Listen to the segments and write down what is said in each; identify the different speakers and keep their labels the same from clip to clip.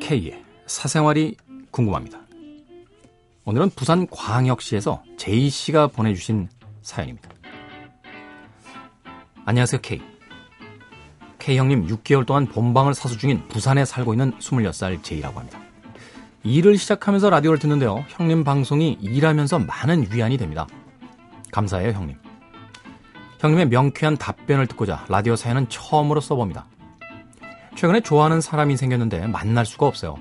Speaker 1: K의 사생활이 궁금합니다. 오늘은 부산 광역시에서 제이 씨가 보내주신 사연입니다. 안녕하세요, K. K 형님 6개월 동안 본방을 사수 중인 부산에 살고 있는 26살 제이라고 합니다. 일을 시작하면서 라디오를 듣는데요. 형님 방송이 일하면서 많은 위안이 됩니다. 감사해요, 형님. 형님의 명쾌한 답변을 듣고자 라디오 사연은 처음으로 써봅니다. 최근에 좋아하는 사람이 생겼는데 만날 수가 없어요.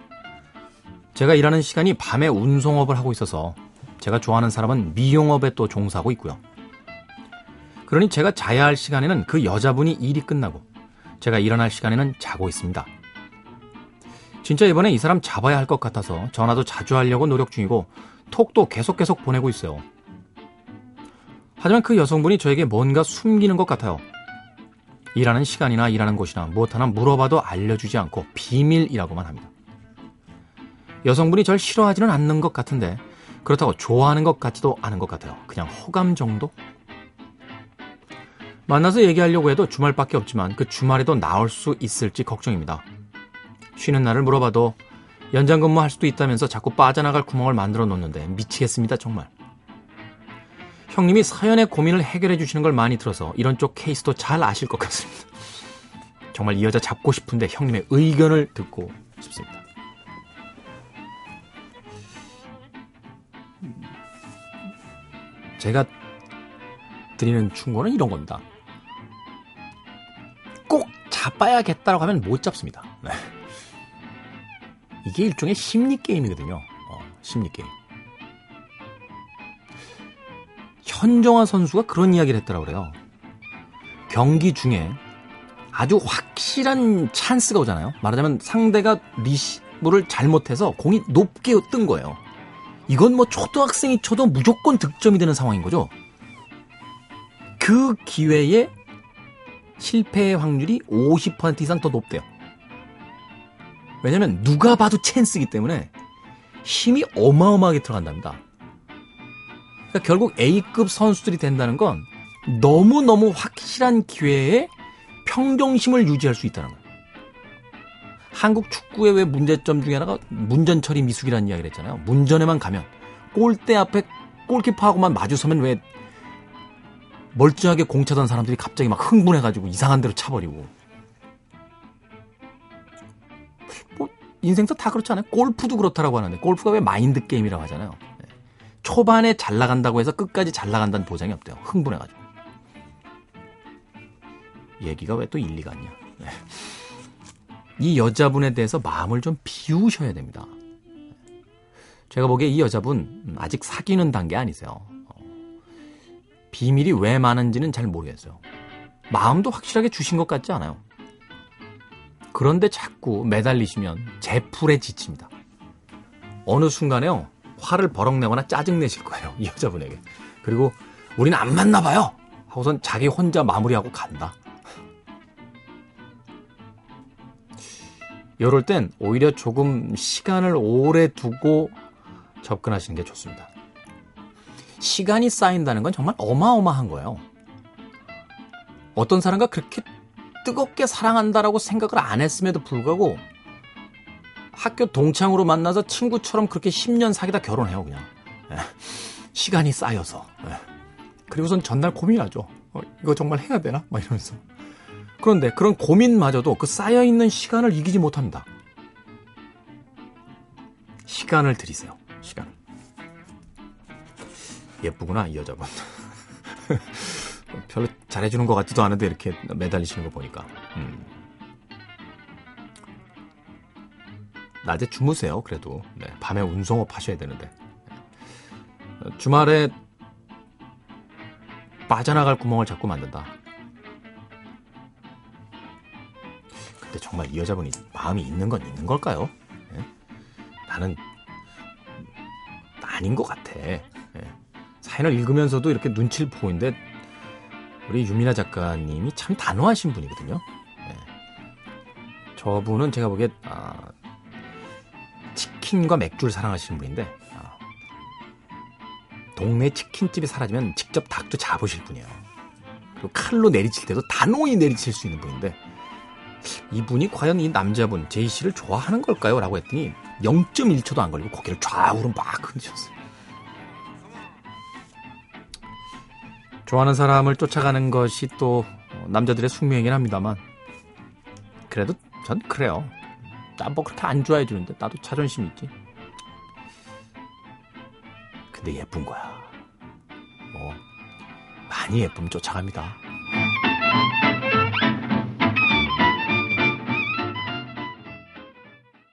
Speaker 1: 제가 일하는 시간이 밤에 운송업을 하고 있어서 제가 좋아하는 사람은 미용업에 또 종사하고 있고요. 그러니 제가 자야 할 시간에는 그 여자분이 일이 끝나고 제가 일어날 시간에는 자고 있습니다. 진짜 이번에 이 사람 잡아야 할 것 같아서 전화도 자주 하려고 노력 중이고 톡도 계속 계속 보내고 있어요. 하지만 그 여성분이 저에게 뭔가 숨기는 것 같아요. 일하는 시간이나 일하는 곳이나 무엇 하나 물어봐도 알려주지 않고 비밀이라고만 합니다. 여성분이 절 싫어하지는 않는 것 같은데 그렇다고 좋아하는 것 같지도 않은 것 같아요. 그냥 호감 정도? 만나서 얘기하려고 해도 주말밖에 없지만 그 주말에도 나올 수 있을지 걱정입니다. 쉬는 날을 물어봐도 연장 근무할 수도 있다면서 자꾸 빠져나갈 구멍을 만들어 놓는데 미치겠습니다, 정말. 형님이 사연의 고민을 해결해 주시는 걸 많이 들어서 이런 쪽 케이스도 잘 아실 것 같습니다. 정말 이 여자 잡고 싶은데 형님의 의견을 듣고 싶습니다. 제가 드리는 충고는 이런 겁니다. 꼭 잡아야겠다라고 하면 못 잡습니다. 네. 이게 일종의 심리 게임이거든요. 어, 심리 게임. 현정화 선수가 그런 이야기를 했더라고 그래요. 경기 중에 아주 확실한 찬스가 오잖아요. 말하자면 상대가 리시브를 잘못해서 공이 높게 뜬 거예요. 이건 뭐 초등학생이 쳐도 무조건 득점이 되는 상황인 거죠. 그 기회에 실패의 확률이 50% 이상 더 높대요. 왜냐면 누가 봐도 찬스이기 때문에 힘이 어마어마하게 들어간답니다. 그러니까 결국 A급 선수들이 된다는 건 너무너무 확실한 기회에 평정심을 유지할 수 있다는 거예요. 한국 축구의 왜 문제점 중에 하나가 문전 처리 미숙이라는 이야기를 했잖아요. 문전에만 가면 골대 앞에 골키퍼하고만 마주서면 왜 멀쩡하게 공 차던 사람들이 갑자기 막 흥분해가지고 이상한 데로 차버리고. 인생도 다 그렇지 않아요? 골프도 그렇다라고 하는데, 골프가 왜 마인드 게임이라고 하잖아요. 네. 초반에 잘 나간다고 해서 끝까지 잘 나간다는 보장이 없대요. 흥분해가지고. 얘기가 왜 또 일리가 아니야. 네. 이 여자분에 대해서 마음을 좀 비우셔야 됩니다. 제가 보기에 이 여자분 아직 사귀는 단계 아니세요. 비밀이 왜 많은지는 잘 모르겠어요. 마음도 확실하게 주신 것 같지 않아요. 그런데 자꾸 매달리시면 제풀에 지칩니다. 어느 순간에요. 화를 버럭내거나 짜증내실 거예요. 이 여자분에게. 그리고 우리는 안 맞나 봐요. 하고선 자기 혼자 마무리하고 간다. 이럴 땐 오히려 조금 시간을 오래 두고 접근하시는 게 좋습니다. 시간이 쌓인다는 건 정말 어마어마한 거예요. 어떤 사람과 그렇게 뜨겁게 사랑한다라고 생각을 안 했음에도 불구하고 학교 동창으로 만나서 친구처럼 그렇게 10년 사귀다 결혼해요, 그냥. 예. 시간이 쌓여서. 예. 그리고선 전날 고민하죠. 어, 이거 정말 해야 되나? 막 이러면서. 그런데 그런 고민마저도 그 쌓여있는 시간을 이기지 못합니다. 시간을 들이세요. 시간을. 예쁘구나, 이 여자분. 별로 잘해주는 것 같지도 않은데 이렇게 매달리시는 거 보니까. 음. 낮에 주무세요, 그래도. 네, 밤에 운송업 하셔야 되는데. 주말에 빠져나갈 구멍을 자꾸 만든다. 근데 정말 이 여자분이 마음이 있는 건 있는 걸까요? 네? 나는 아닌 것 같아. 네. 사연을 읽으면서도 이렇게 눈치를 보고 있는데 우리 유미나 작가님이 참 단호하신 분이거든요. 네. 저분은 제가 보기에 아, 치킨과 맥주를 사랑하시는 분인데 아, 동네 치킨집이 사라지면 직접 닭도 잡으실 분이에요. 그리고 칼로 내리칠 때도 단호히 내리칠 수 있는 분인데 이분이 과연 이 남자분 제이 씨를 좋아하는 걸까요? 라고 했더니 0.1초도 안 걸리고 고개를 좌우로 막 흔드셨어요. 좋아하는 사람을 쫓아가는 것이 또 남자들의 숙명이긴 합니다만 그래도 전 그래요. 난뭐 그렇게 안 좋아해 주는데 나도 자존심 있지. 근데 예쁜 거야. 뭐 많이 예쁘면 쫓아갑니다.